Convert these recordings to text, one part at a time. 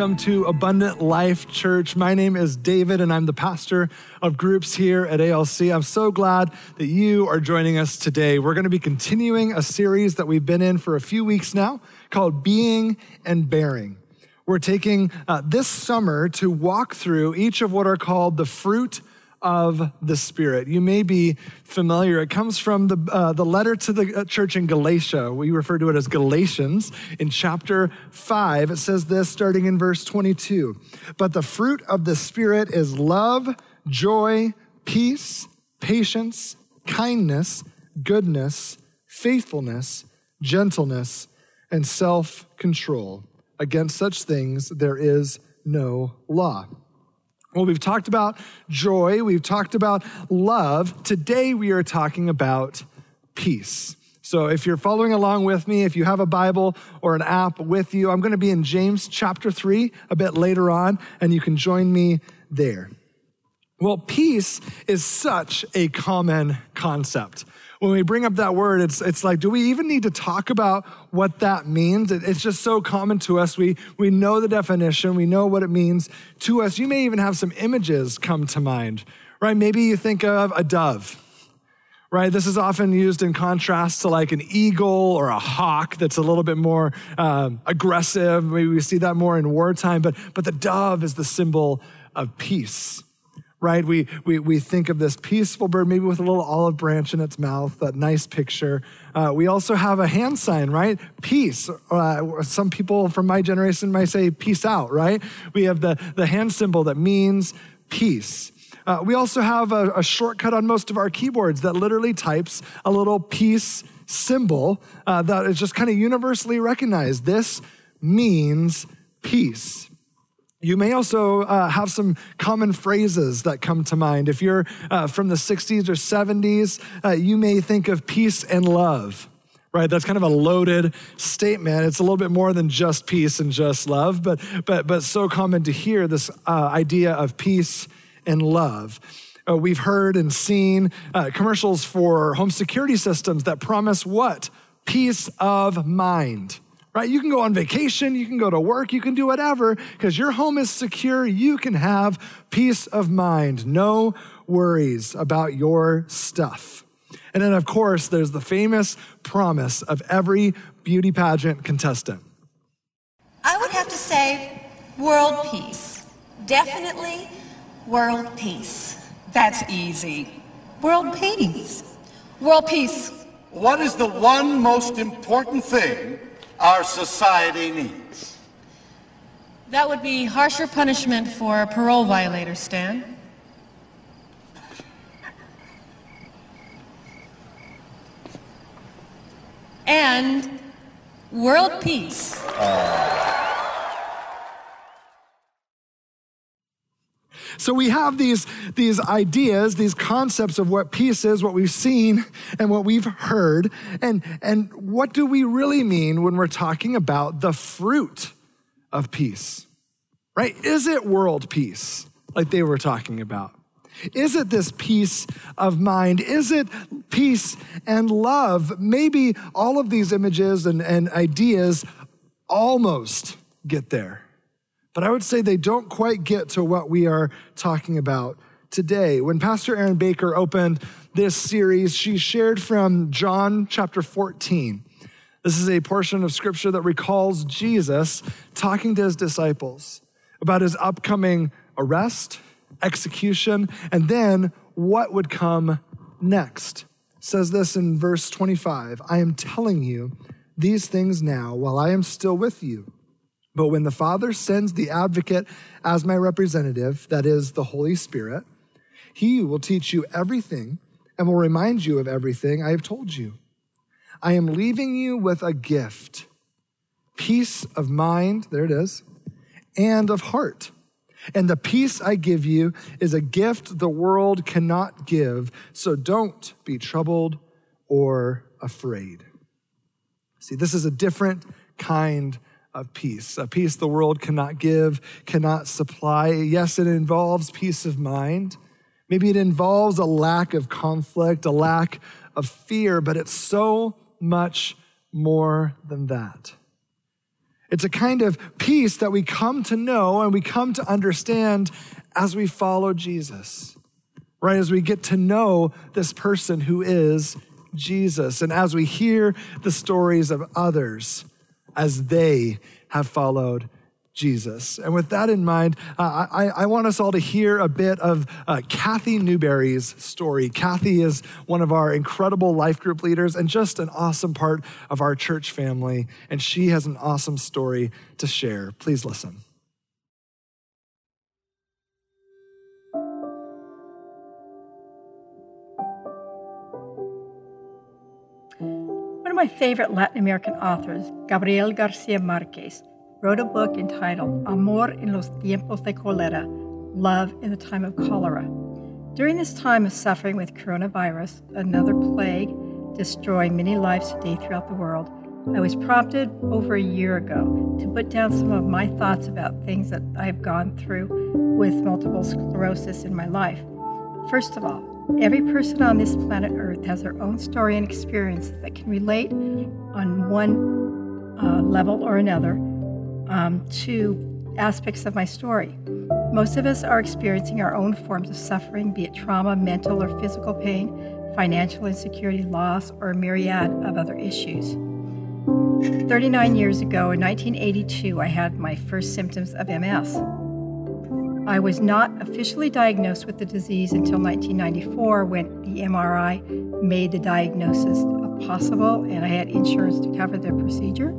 welcome to Abundant Life Church. My name is David, and I'm the pastor of groups here at ALC. I'm so glad that you are joining us today. We're going to be continuing a series that we've been in for a few weeks now called Being and Bearing. We're taking uh, this summer to walk through each of what are called the fruit of the Spirit. You may be familiar. It comes from the, uh, the letter to the uh, church in Galatia. We refer to it as Galatians. In chapter 5, it says this starting in verse 22. But the fruit of the Spirit is love, joy, peace, patience, kindness, goodness, faithfulness, gentleness, and self control. Against such things there is no law. Well, we've talked about joy, we've talked about love. Today we are talking about peace. So if you're following along with me, if you have a Bible or an app with you, I'm going to be in James chapter 3 a bit later on, and you can join me there. Well, peace is such a common concept when we bring up that word, it's, it's like, do we even need to talk about what that means? It, it's just so common to us. We, we know the definition, we know what it means to us. You may even have some images come to mind, right? Maybe you think of a dove. Right, this is often used in contrast to like an eagle or a hawk that's a little bit more um, aggressive. Maybe we see that more in wartime, but, but the dove is the symbol of peace right? We, we, we think of this peaceful bird, maybe with a little olive branch in its mouth, that nice picture. Uh, we also have a hand sign, right? Peace. Uh, some people from my generation might say peace out, right? We have the, the hand symbol that means peace. Uh, we also have a, a, shortcut on most of our keyboards that literally types a little peace symbol uh, that is just kind of universally recognized. This means peace. You may also uh, have some common phrases that come to mind. If you're uh, from the 60s or 70s, uh, you may think of peace and love, right? That's kind of a loaded statement. It's a little bit more than just peace and just love, but, but, but so common to hear this uh, idea of peace and love. Uh, we've heard and seen uh, commercials for home security systems that promise what? Peace of mind right? You can go on vacation, you can go to work, you can do whatever because your home is secure. You can have peace of mind, no worries about your stuff. And then, of course, there's the famous promise of every beauty pageant contestant. I would have to say world peace. Definitely world peace. That's easy. World peace. World peace. What is the one most important thing our society needs. That would be harsher punishment for a parole violator, Stan. And world peace. Uh. So we have these, these ideas, these concepts of what peace is, what we've seen and what we've heard. And, and what do we really mean when we're talking about the fruit of peace? Right? Is it world peace like they were talking about? Is it this peace of mind? Is it peace and love? Maybe all of these images and, and ideas almost get there. But I would say they don't quite get to what we are talking about today. When Pastor Erin Baker opened this series, she shared from John chapter 14. This is a portion of scripture that recalls Jesus talking to his disciples about his upcoming arrest, execution, and then what would come next. It says this in verse 25 I am telling you these things now while I am still with you. But when the Father sends the advocate as my representative, that is the Holy Spirit, he will teach you everything and will remind you of everything I have told you. I am leaving you with a gift peace of mind, there it is, and of heart. And the peace I give you is a gift the world cannot give, so don't be troubled or afraid. See, this is a different kind of peace, a peace the world cannot give, cannot supply. Yes, it involves peace of mind. Maybe it involves a lack of conflict, a lack of fear, but it's so much more than that. It's a kind of peace that we come to know and we come to understand as we follow Jesus, right? As we get to know this person who is Jesus, and as we hear the stories of others as they have followed Jesus. And with that in mind, uh, I, I, want us all to hear a bit of uh, Kathy Newberry's story. Kathy is one of our incredible life group leaders and just an awesome part of our church family. And she has an awesome story to share. Please listen. My favorite Latin American authors, Gabriel Garcia Marquez, wrote a book entitled Amor en los tiempos de cólera Love in the Time of Cholera. During this time of suffering with coronavirus, another plague destroying many lives today throughout the world, I was prompted over a year ago to put down some of my thoughts about things that I have gone through with multiple sclerosis in my life. First of all, every person on this planet Earth has their own story and experiences that can relate on one uh, level or another um, to aspects of my story. Most of us are experiencing our own forms of suffering, be it trauma, mental or physical pain, financial insecurity, loss, or a myriad of other issues. 39 years ago, in 1982, I had my first symptoms of MS. I was not officially diagnosed with the disease until 1994 when the MRI made the diagnosis possible and I had insurance to cover the procedure.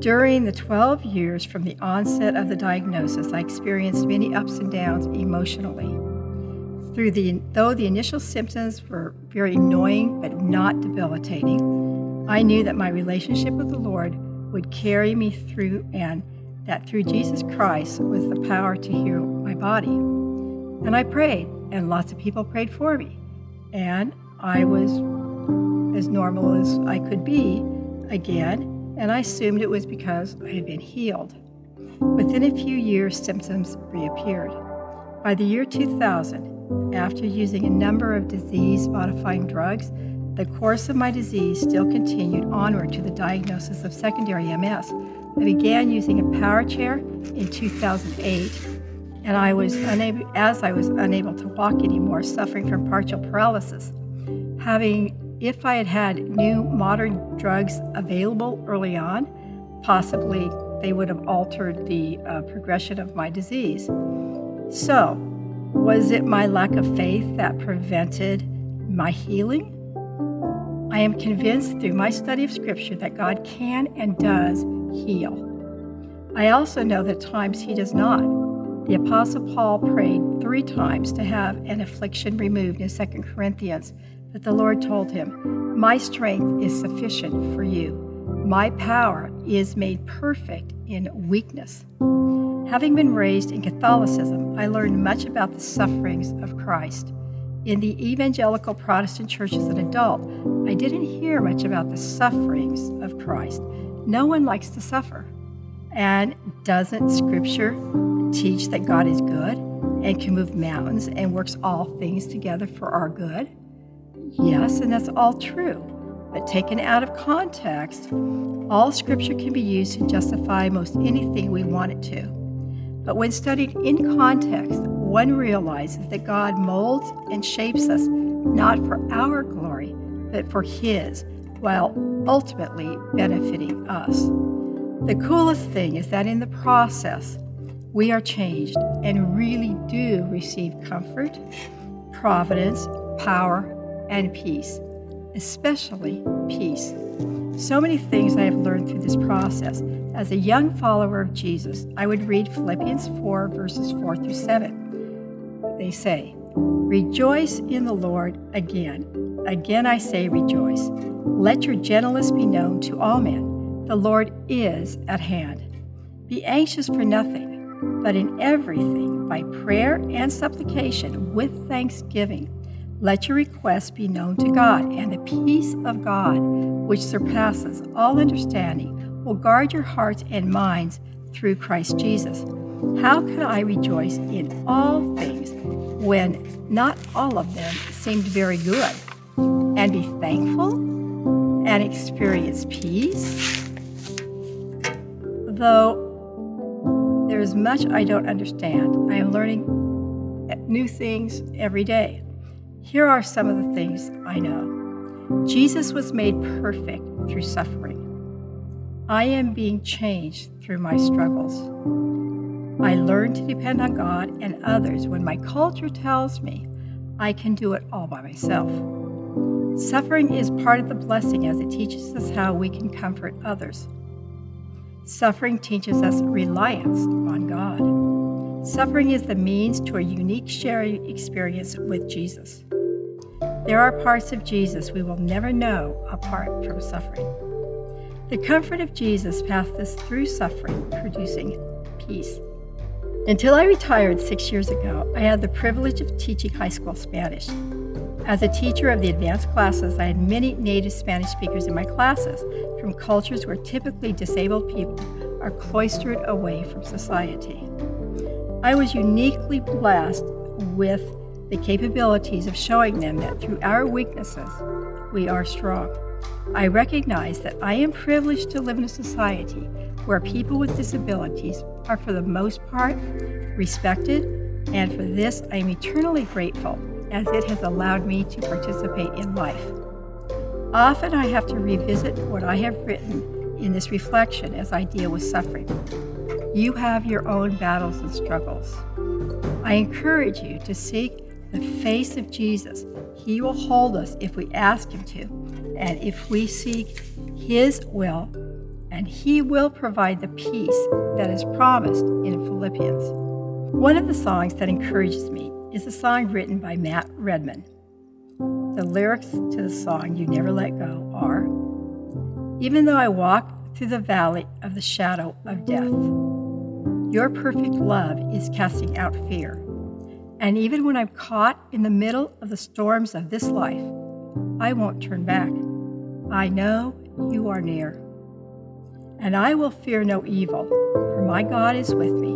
During the 12 years from the onset of the diagnosis, I experienced many ups and downs emotionally. Through the, though the initial symptoms were very annoying but not debilitating, I knew that my relationship with the Lord would carry me through and that through Jesus Christ was the power to heal my body. And I prayed, and lots of people prayed for me. And I was as normal as I could be again and I assumed it was because I had been healed. Within a few years, symptoms reappeared. By the year 2000, after using a number of disease modifying drugs, the course of my disease still continued onward to the diagnosis of secondary MS. I began using a power chair in 2008, and I was unable, as I was unable to walk anymore, suffering from partial paralysis. Having if I had had new modern drugs available early on, possibly they would have altered the uh, progression of my disease. So, was it my lack of faith that prevented my healing? I am convinced through my study of Scripture that God can and does heal. I also know that times He does not. The Apostle Paul prayed three times to have an affliction removed in 2 Corinthians but the Lord told him, My strength is sufficient for you. My power is made perfect in weakness. Having been raised in Catholicism, I learned much about the sufferings of Christ. In the evangelical Protestant church as an adult, I didn't hear much about the sufferings of Christ. No one likes to suffer. And doesn't Scripture teach that God is good and can move mountains and works all things together for our good? Yes, and that's all true. But taken out of context, all scripture can be used to justify most anything we want it to. But when studied in context, one realizes that God molds and shapes us not for our glory, but for His, while ultimately benefiting us. The coolest thing is that in the process, we are changed and really do receive comfort, providence, power, and peace, especially peace. So many things I have learned through this process. As a young follower of Jesus, I would read Philippians 4, verses 4 through 7. They say, Rejoice in the Lord again. Again I say, rejoice. Let your gentleness be known to all men. The Lord is at hand. Be anxious for nothing, but in everything, by prayer and supplication, with thanksgiving let your requests be known to God, and the peace of God, which surpasses all understanding, will guard your hearts and minds through Christ Jesus. How can I rejoice in all things when not all of them seemed very good? And be thankful and experience peace? Though there is much I don't understand, I am learning new things every day. Here are some of the things I know Jesus was made perfect through suffering. I am being changed through my struggles. I learn to depend on God and others when my culture tells me I can do it all by myself. Suffering is part of the blessing as it teaches us how we can comfort others. Suffering teaches us reliance on God. Suffering is the means to a unique sharing experience with Jesus. There are parts of Jesus we will never know apart from suffering. The comfort of Jesus passed us through suffering, producing peace. Until I retired six years ago, I had the privilege of teaching high school Spanish. As a teacher of the advanced classes, I had many native Spanish speakers in my classes from cultures where typically disabled people are cloistered away from society. I was uniquely blessed with the capabilities of showing them that through our weaknesses, we are strong. I recognize that I am privileged to live in a society where people with disabilities are, for the most part, respected, and for this I am eternally grateful as it has allowed me to participate in life. Often I have to revisit what I have written in this reflection as I deal with suffering. You have your own battles and struggles. I encourage you to seek the face of Jesus. He will hold us if we ask Him to, and if we seek His will, and He will provide the peace that is promised in Philippians. One of the songs that encourages me is a song written by Matt Redman. The lyrics to the song, You Never Let Go, are Even though I walk through the valley of the shadow of death, your perfect love is casting out fear. And even when I'm caught in the middle of the storms of this life, I won't turn back. I know you are near. And I will fear no evil, for my God is with me.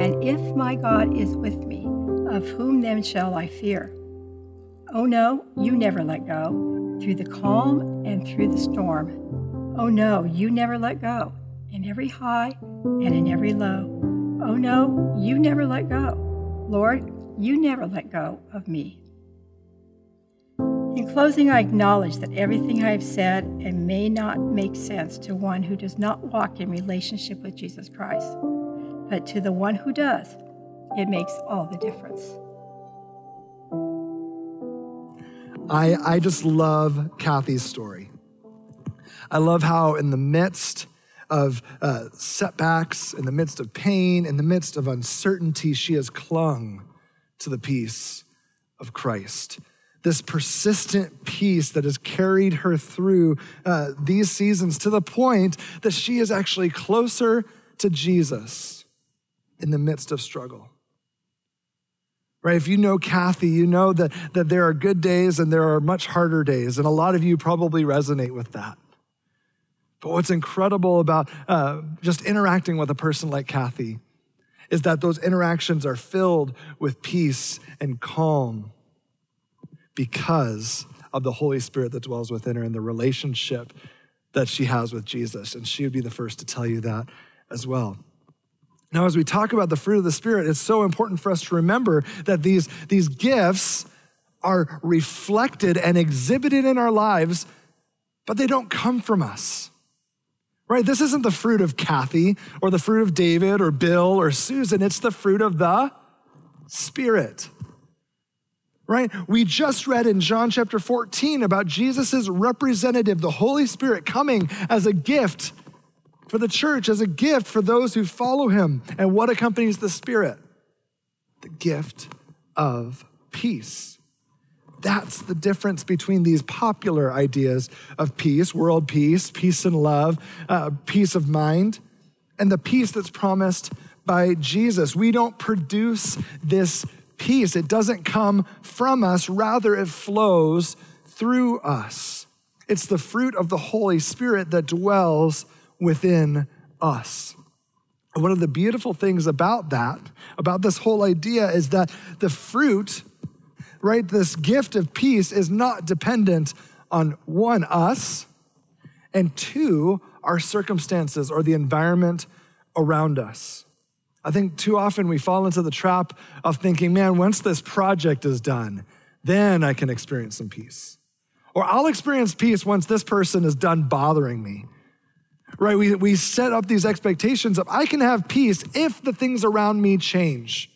And if my God is with me, of whom then shall I fear? Oh no, you never let go, through the calm and through the storm. Oh no, you never let go, in every high and in every low. Oh no, you never let go. Lord, you never let go of me. In closing, I acknowledge that everything I have said and may not make sense to one who does not walk in relationship with Jesus Christ, but to the one who does, it makes all the difference. I, I just love Kathy's story. I love how, in the midst of uh, setbacks, in the midst of pain, in the midst of uncertainty, she has clung to the peace of Christ. This persistent peace that has carried her through uh, these seasons to the point that she is actually closer to Jesus in the midst of struggle. Right? If you know Kathy, you know that, that there are good days and there are much harder days. And a lot of you probably resonate with that. But what's incredible about uh, just interacting with a person like Kathy is that those interactions are filled with peace and calm because of the Holy Spirit that dwells within her and the relationship that she has with Jesus. And she would be the first to tell you that as well. Now, as we talk about the fruit of the Spirit, it's so important for us to remember that these, these gifts are reflected and exhibited in our lives, but they don't come from us. Right? This isn't the fruit of Kathy or the fruit of David or Bill or Susan. It's the fruit of the Spirit. Right? We just read in John chapter 14 about Jesus' representative, the Holy Spirit, coming as a gift for the church, as a gift for those who follow him. And what accompanies the Spirit? The gift of peace. That's the difference between these popular ideas of peace, world peace, peace and love, uh, peace of mind, and the peace that's promised by Jesus. We don't produce this peace, it doesn't come from us, rather, it flows through us. It's the fruit of the Holy Spirit that dwells within us. One of the beautiful things about that, about this whole idea, is that the fruit right? This gift of peace is not dependent on one, us, and two, our circumstances or the environment around us. I think too often we fall into the trap of thinking, man, once this project is done, then I can experience some peace. Or I'll experience peace once this person is done bothering me. Right? We, we set up these expectations of I can have peace if the things around me change.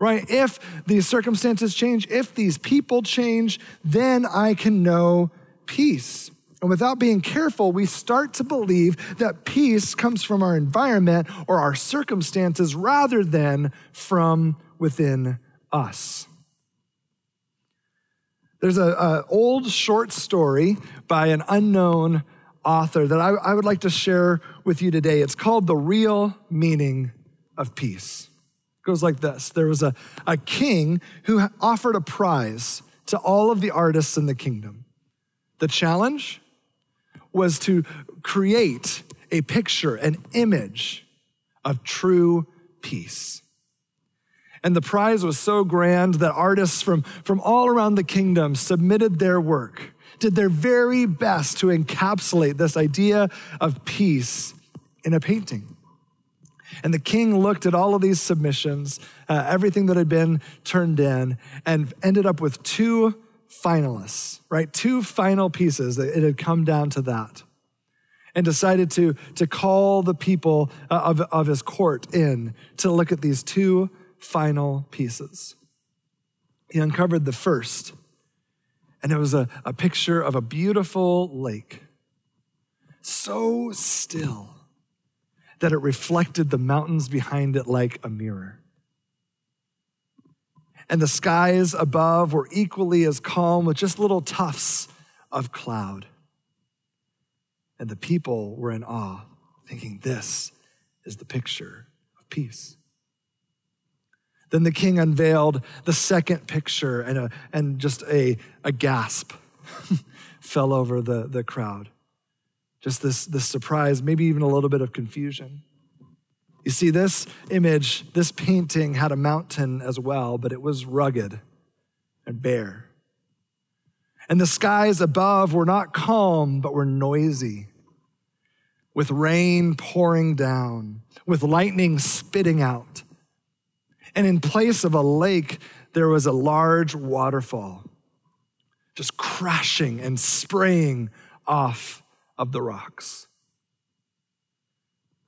Right? If these circumstances change, if these people change, then I can know peace. And without being careful, we start to believe that peace comes from our environment or our circumstances rather than from within us. There's an old short story by an unknown author that I, I would like to share with you today. It's called The Real Meaning of Peace. It goes like this There was a, a king who offered a prize to all of the artists in the kingdom. The challenge was to create a picture, an image of true peace. And the prize was so grand that artists from, from all around the kingdom submitted their work, did their very best to encapsulate this idea of peace in a painting. And the king looked at all of these submissions, uh, everything that had been turned in, and ended up with two finalists, right? Two final pieces. It had come down to that. And decided to, to call the people uh, of, of his court in to look at these two final pieces. He uncovered the first, and it was a, a picture of a beautiful lake, so still that it reflected the mountains behind it like a mirror and the skies above were equally as calm with just little tufts of cloud. And the people were in awe, thinking, This is the picture of peace. Then the king unveiled the second picture, and, a, and just a, a gasp fell over the, the crowd. Just this, this surprise, maybe even a little bit of confusion. You see, this image, this painting had a mountain as well, but it was rugged and bare. And the skies above were not calm, but were noisy, with rain pouring down, with lightning spitting out. And in place of a lake, there was a large waterfall, just crashing and spraying off of the rocks.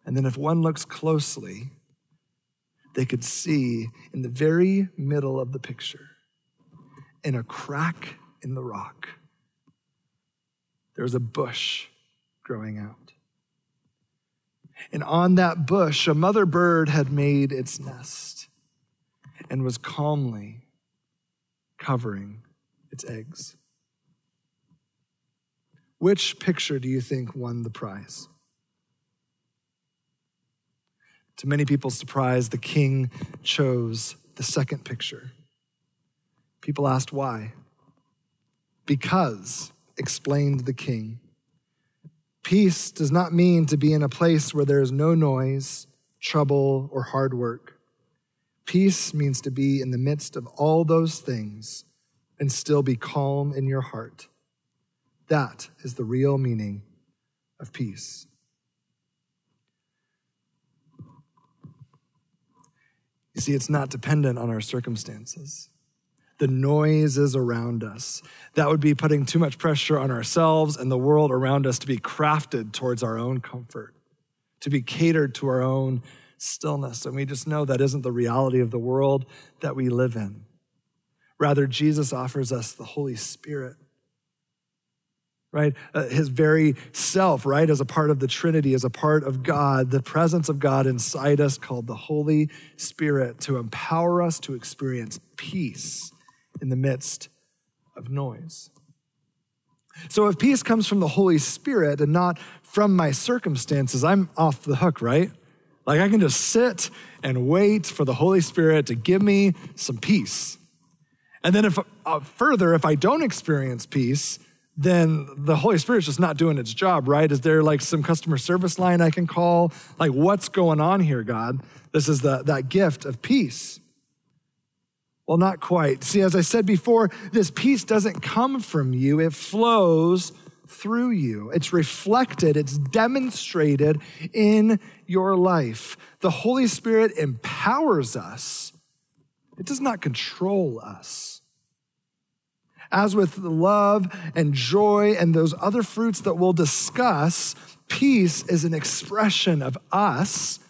And then, if one looks closely, they could see in the very middle of the picture, in a crack in the rock, there was a bush growing out. And on that bush, a mother bird had made its nest and was calmly covering its eggs. Which picture do you think won the prize? To many people's surprise, the king chose the second picture. People asked why. Because, explained the king, peace does not mean to be in a place where there is no noise, trouble, or hard work. Peace means to be in the midst of all those things and still be calm in your heart. That is the real meaning of peace. You see, it's not dependent on our circumstances. The noise is around us. That would be putting too much pressure on ourselves and the world around us to be crafted towards our own comfort, to be catered to our own stillness. And we just know that isn't the reality of the world that we live in. Rather, Jesus offers us the Holy Spirit right? Uh, his very self, right? As a part of the Trinity, as a part of God, the presence of God inside us called the Holy Spirit to empower us to experience peace in the midst of noise. So if peace comes from the Holy Spirit and not from my circumstances, I'm off the hook, right? Like I can just sit and wait for the Holy Spirit to give me some peace. And then if uh, further, if I don't experience peace, then the Holy Spirit's just not doing its job, right? Is there like some customer service line I can call? Like, what's going on here, God? This is the, that gift of peace. Well, not quite. See, as I said before, this peace doesn't come from you, it flows through you. It's reflected, it's demonstrated in your life. The Holy Spirit empowers us, it does not control us. As with love and joy and those other fruits that we'll discuss, peace is an expression of us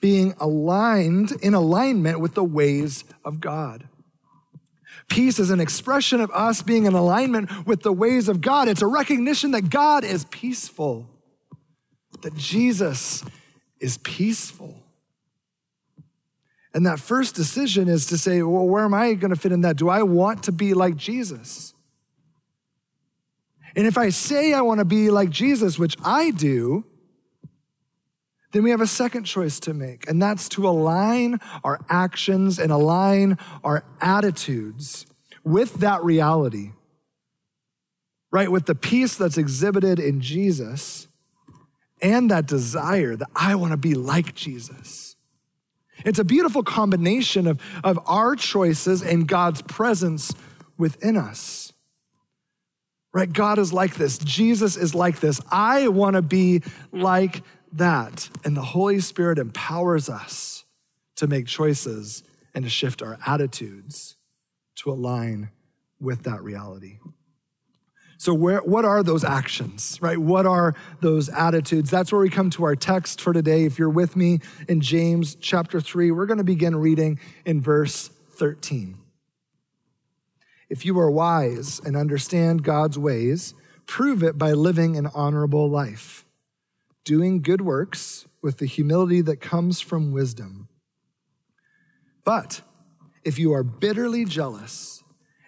being aligned in alignment with the ways of God. Peace is an expression of us being in alignment with the ways of God. It's a recognition that God is peaceful, that Jesus is peaceful. And that first decision is to say, well, where am I going to fit in that? Do I want to be like Jesus? And if I say I want to be like Jesus, which I do, then we have a second choice to make, and that's to align our actions and align our attitudes with that reality, right? With the peace that's exhibited in Jesus and that desire that I want to be like Jesus. It's a beautiful combination of, of our choices and God's presence within us. Right? God is like this. Jesus is like this. I want to be like that. And the Holy Spirit empowers us to make choices and to shift our attitudes to align with that reality. So, where, what are those actions, right? What are those attitudes? That's where we come to our text for today. If you're with me in James chapter 3, we're going to begin reading in verse 13. If you are wise and understand God's ways, prove it by living an honorable life doing good works with the humility that comes from wisdom. But if you are bitterly jealous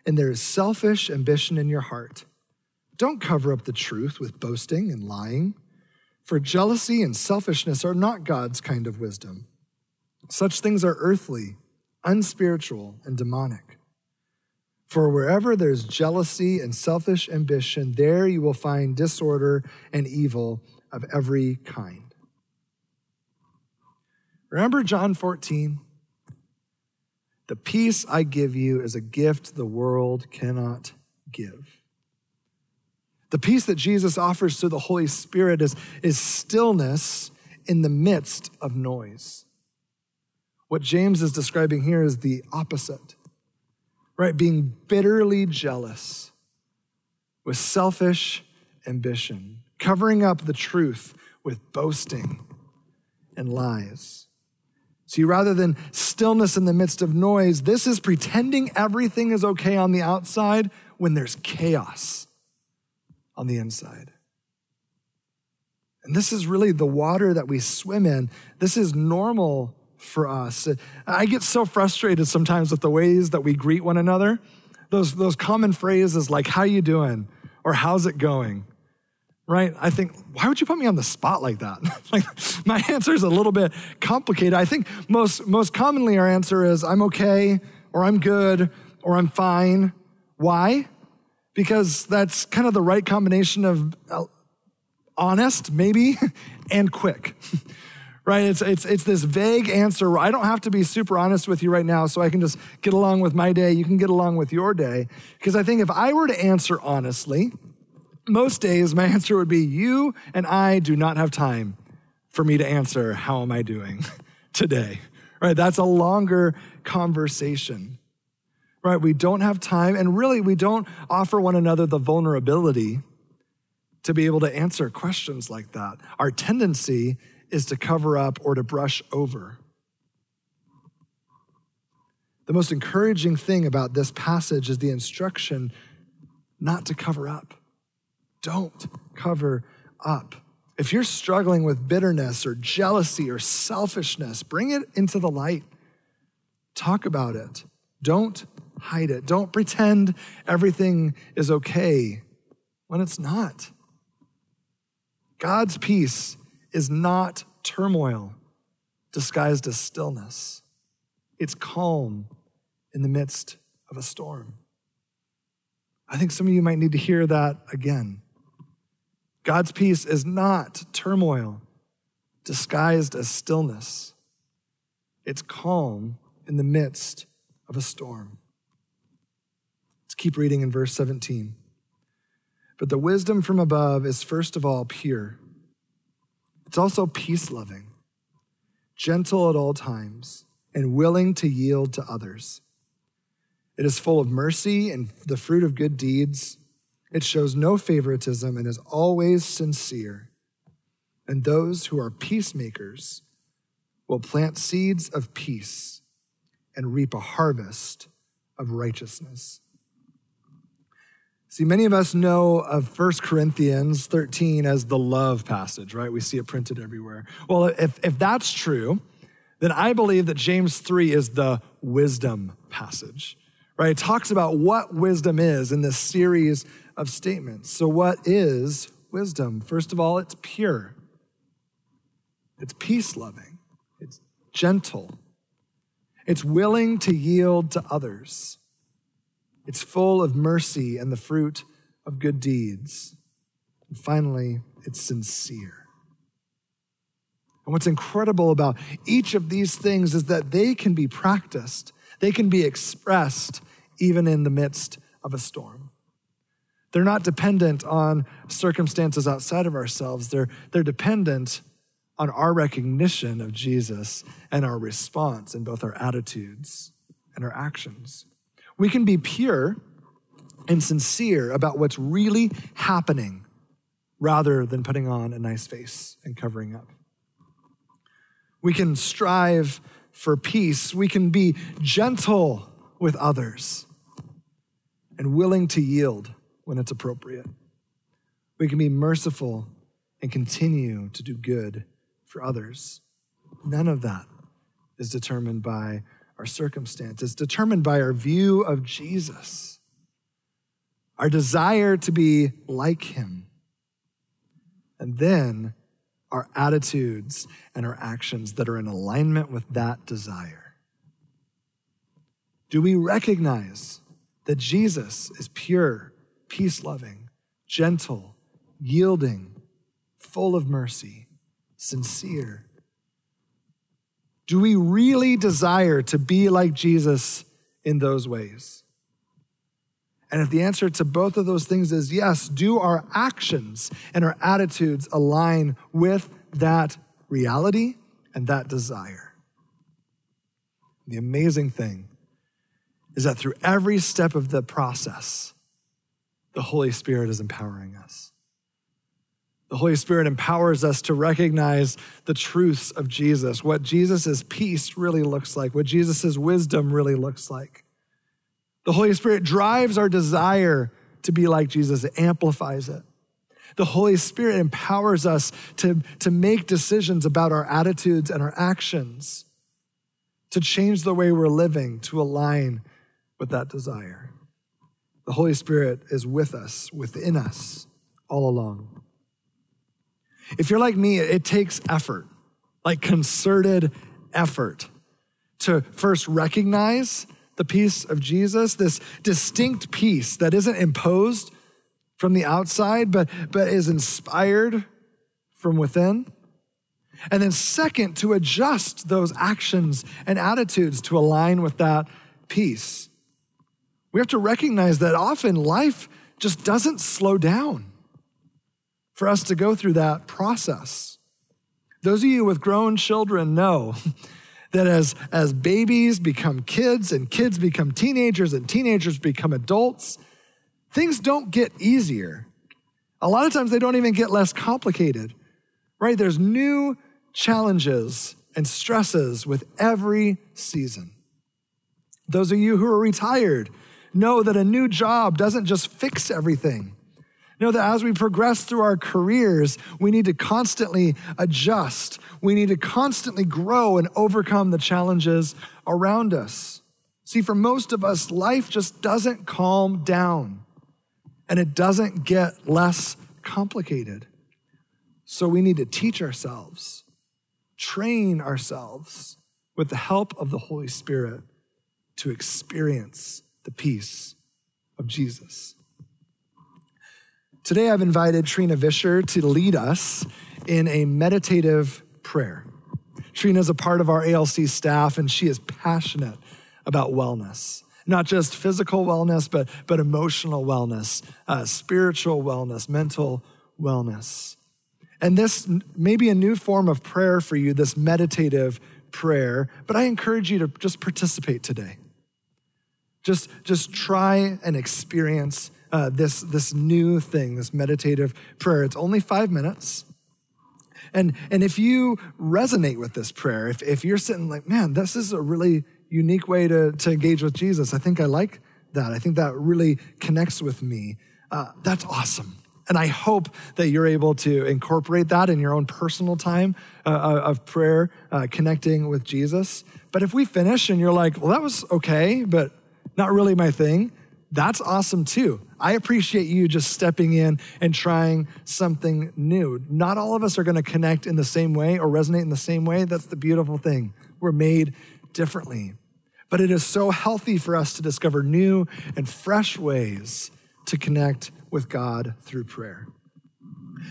and there is selfish ambition in your heart, don't cover up the truth with boasting and lying, for jealousy and selfishness are not God's kind of wisdom. Such things are earthly, unspiritual, and demonic. For wherever there's jealousy and selfish ambition, there you will find disorder and evil of every kind. Remember John 14? The peace I give you is a gift the world cannot give. The peace that Jesus offers to the Holy Spirit is, is stillness in the midst of noise. What James is describing here is the opposite, right? Being bitterly jealous with selfish ambition covering up the truth with boasting and lies. See, rather than stillness in the midst of noise, this is pretending everything is okay on the outside when there's chaos on the inside. And this is really the water that we swim in. This is normal for us. I get so frustrated sometimes with the ways that we greet one another. Those, those common phrases like, how you doing? Or how's it going? Right? I think, why would you put me on the spot like that? like my answer is a little bit complicated. I think most most commonly our answer is I'm okay or I'm good or I'm fine. Why? Because that's kind of the right combination of uh, honest, maybe, and quick. right? It's, it's, it's this vague answer. I don't have to be super honest with you right now, so I can just get along with my day. You can get along with your day. Because I think if I were to answer honestly, most days, my answer would be You and I do not have time for me to answer, How am I doing today? Right? That's a longer conversation. Right? We don't have time, and really, we don't offer one another the vulnerability to be able to answer questions like that. Our tendency is to cover up or to brush over. The most encouraging thing about this passage is the instruction not to cover up. Don't cover up. If you're struggling with bitterness or jealousy or selfishness, bring it into the light. Talk about it. Don't hide it. Don't pretend everything is okay when it's not. God's peace is not turmoil disguised as stillness, it's calm in the midst of a storm. I think some of you might need to hear that again. God's peace is not turmoil disguised as stillness, it's calm in the midst of a storm. Let's keep reading in verse 17. But the wisdom from above is first of all pure. It's also peace loving, gentle at all times, and willing to yield to others. It is full of mercy and the fruit of good deeds. It shows no favoritism and is always sincere. And those who are peacemakers will plant seeds of peace and reap a harvest of righteousness. See, many of us know of 1 Corinthians 13 as the love passage, right? We see it printed everywhere. Well, if, if that's true, then I believe that James 3 is the wisdom passage, right? It talks about what wisdom is in this series of statements. So, what is wisdom? First of all, it's pure, it's peace loving, it's gentle, it's willing to yield to others. It's full of mercy and the fruit of good deeds. And finally, it's sincere. And what's incredible about each of these things is that they can be practiced, they can be expressed even in the midst of a storm. They're not dependent on circumstances outside of ourselves, they're, they're dependent on our recognition of Jesus and our response in both our attitudes and our actions. We can be pure and sincere about what's really happening rather than putting on a nice face and covering up. We can strive for peace. We can be gentle with others and willing to yield when it's appropriate. We can be merciful and continue to do good for others. None of that is determined by our circumstance. It's determined by our view of Jesus, our desire to be like him, and then our attitudes and our actions that are in alignment with that desire. Do we recognize that Jesus is pure, peace loving, gentle, yielding, full of mercy, sincere? Do we really desire to be like Jesus in those ways? And if the answer to both of those things is yes, do our actions and our attitudes align with that reality and that desire? The amazing thing is that through every step of the process, the Holy Spirit is empowering us. The Holy Spirit empowers us to recognize the truths of Jesus, what Jesus' peace really looks like, what Jesus' wisdom really looks like. The Holy Spirit drives our desire to be like Jesus, it amplifies it. The Holy Spirit empowers us to, to make decisions about our attitudes and our actions, to change the way we're living, to align with that desire. The Holy Spirit is with us, within us, all along. If you're like me, it takes effort, like concerted effort, to first recognize the peace of Jesus, this distinct peace that isn't imposed from the outside, but, but is inspired from within. And then, second, to adjust those actions and attitudes to align with that peace. We have to recognize that often life just doesn't slow down for us to go through that process. Those of you with grown children know that as, as babies become kids and kids become teenagers and teenagers become adults, things don't get easier. A lot of times they don't even get less complicated, right? There's new challenges and stresses with every season. Those of you who are retired know that a new job doesn't just fix everything. Know that as we progress through our careers, we need to constantly adjust. We need to constantly grow and overcome the challenges around us. See, for most of us, life just doesn't calm down and it doesn't get less complicated. So we need to teach ourselves, train ourselves with the help of the Holy Spirit to experience the peace of Jesus. Today, I've invited Trina Vischer to lead us in a meditative prayer. Trina is a part of our ALC staff, and she is passionate about wellness. not just physical wellness, but, but emotional wellness, uh, spiritual wellness, mental wellness. And this may be a new form of prayer for you, this meditative prayer, but I encourage you to just participate today. Just, just try and experience uh, this, this new thing, this meditative prayer. It's only five minutes. And, and if you resonate with this prayer, if, if you're sitting like, man, this is a really unique way to, to engage with Jesus, I think I like that. I think that really connects with me. Uh, that's awesome. And I hope that you're able to incorporate that in your own personal time uh, uh, of prayer, uh, connecting with Jesus. But if we finish and you're like, well, that was okay, but not really my thing, that's awesome too. I appreciate you just stepping in and trying something new. Not all of us are going to connect in the same way or resonate in the same way. That's the beautiful thing. We're made differently. But it is so healthy for us to discover new and fresh ways to connect with God through prayer.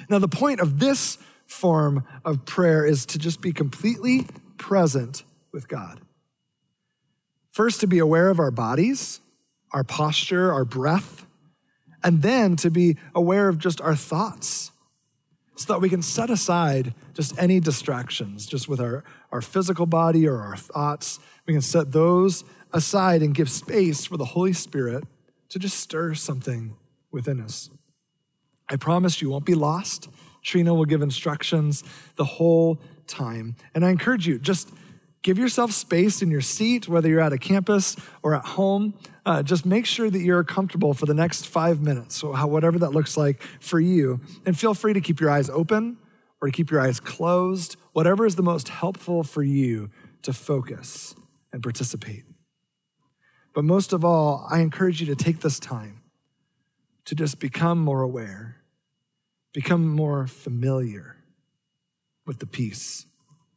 Now, the point of this form of prayer is to just be completely present with God. First, to be aware of our bodies, our posture, our breath, and then to be aware of just our thoughts so that we can set aside just any distractions, just with our, our physical body or our thoughts. We can set those aside and give space for the Holy Spirit to just stir something within us. I promise you won't be lost. Trina will give instructions the whole time. And I encourage you, just give yourself space in your seat, whether you're at a campus or at home. Uh, just make sure that you're comfortable for the next five minutes, so how, whatever that looks like for you. And feel free to keep your eyes open or to keep your eyes closed, whatever is the most helpful for you to focus and participate. But most of all, I encourage you to take this time to just become more aware, become more familiar with the peace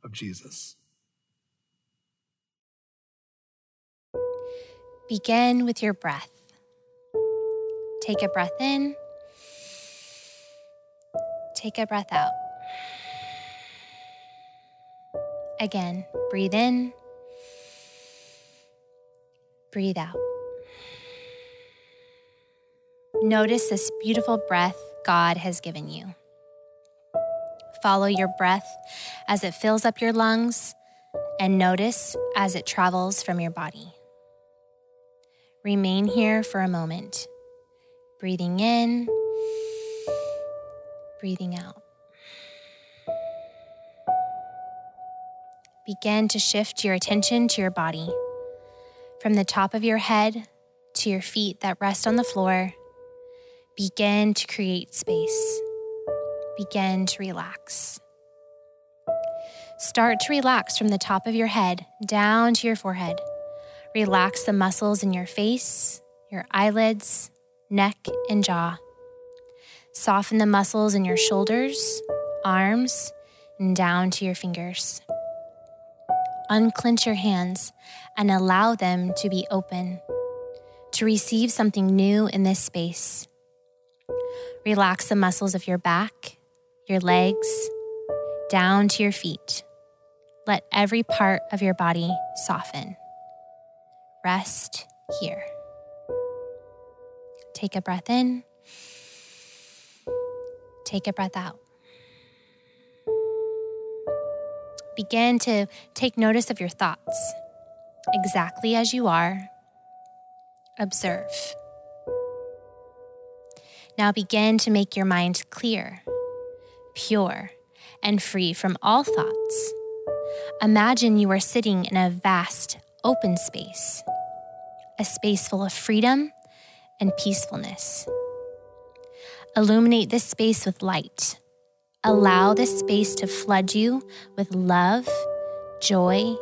of Jesus. Begin with your breath. Take a breath in, take a breath out. Again, breathe in, breathe out. Notice this beautiful breath God has given you. Follow your breath as it fills up your lungs and notice as it travels from your body. Remain here for a moment, breathing in, breathing out. Begin to shift your attention to your body from the top of your head to your feet that rest on the floor Begin to create space. Begin to relax. Start to relax from the top of your head down to your forehead. Relax the muscles in your face, your eyelids, neck, and jaw. Soften the muscles in your shoulders, arms, and down to your fingers. Unclench your hands and allow them to be open to receive something new in this space. Relax the muscles of your back, your legs, down to your feet. Let every part of your body soften. Rest here. Take a breath in. Take a breath out. Begin to take notice of your thoughts, exactly as you are. Observe. Now begin to make your mind clear, pure, and free from all thoughts. Imagine you are sitting in a vast, open space, a space full of freedom and peacefulness. Illuminate this space with light. Allow this space to flood you with love, joy,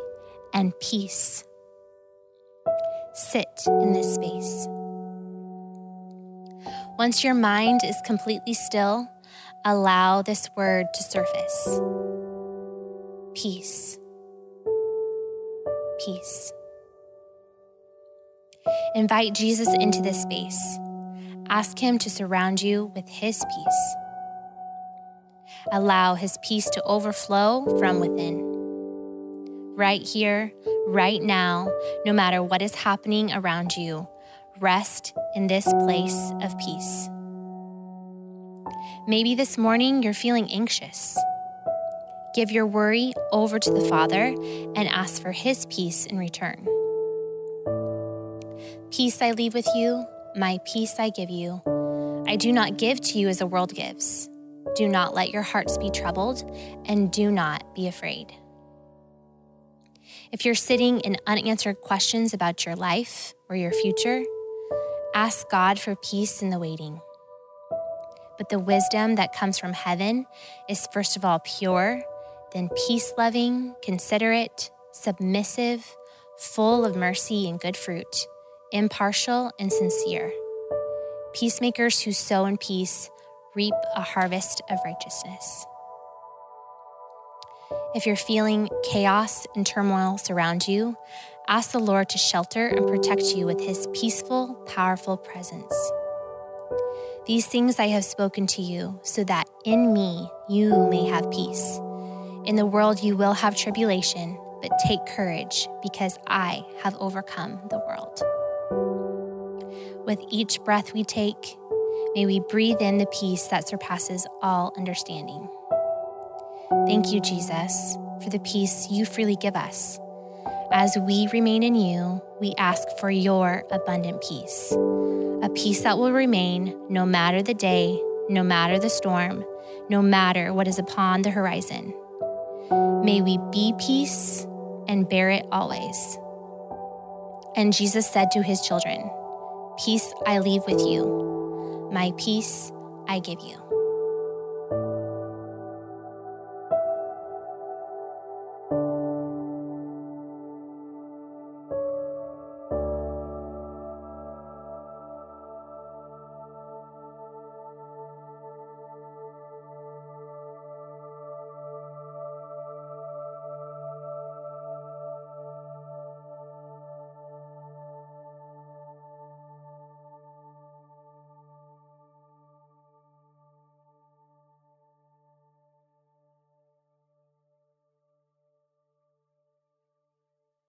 and peace. Sit in this space. Once your mind is completely still, allow this word to surface peace. Peace. Invite Jesus into this space. Ask him to surround you with his peace. Allow his peace to overflow from within. right here, right now, no matter what is happening around you. Rest in this place of peace. Maybe this morning you're feeling anxious. Give your worry over to the Father and ask for His peace in return. Peace I leave with you, my peace I give you. I do not give to you as the world gives. Do not let your hearts be troubled, and do not be afraid. If you're sitting in unanswered questions about your life or your future, ask God for peace in the waiting. But the wisdom that comes from heaven is first of all pure, then peace loving, considerate, submissive, full of mercy and good fruit, impartial and sincere. Peacemakers who sow in peace reap a harvest of righteousness. If you're feeling chaos and turmoil surround you, ask the Lord to shelter and protect you with his peaceful, powerful presence. These things I have spoken to you, so that in me you may have peace. In the world you will have tribulation, but take courage, because I have overcome the world. With each breath we take, may we breathe in the peace that surpasses all understanding. Thank you, Jesus, for the peace you freely give us. As we remain in you, we ask for your abundant peace, a peace that will remain no matter the day, no matter the storm, no matter what is upon the horizon. May we be peace and bear it always. And Jesus said to his children, Peace I leave with you, my peace I give you.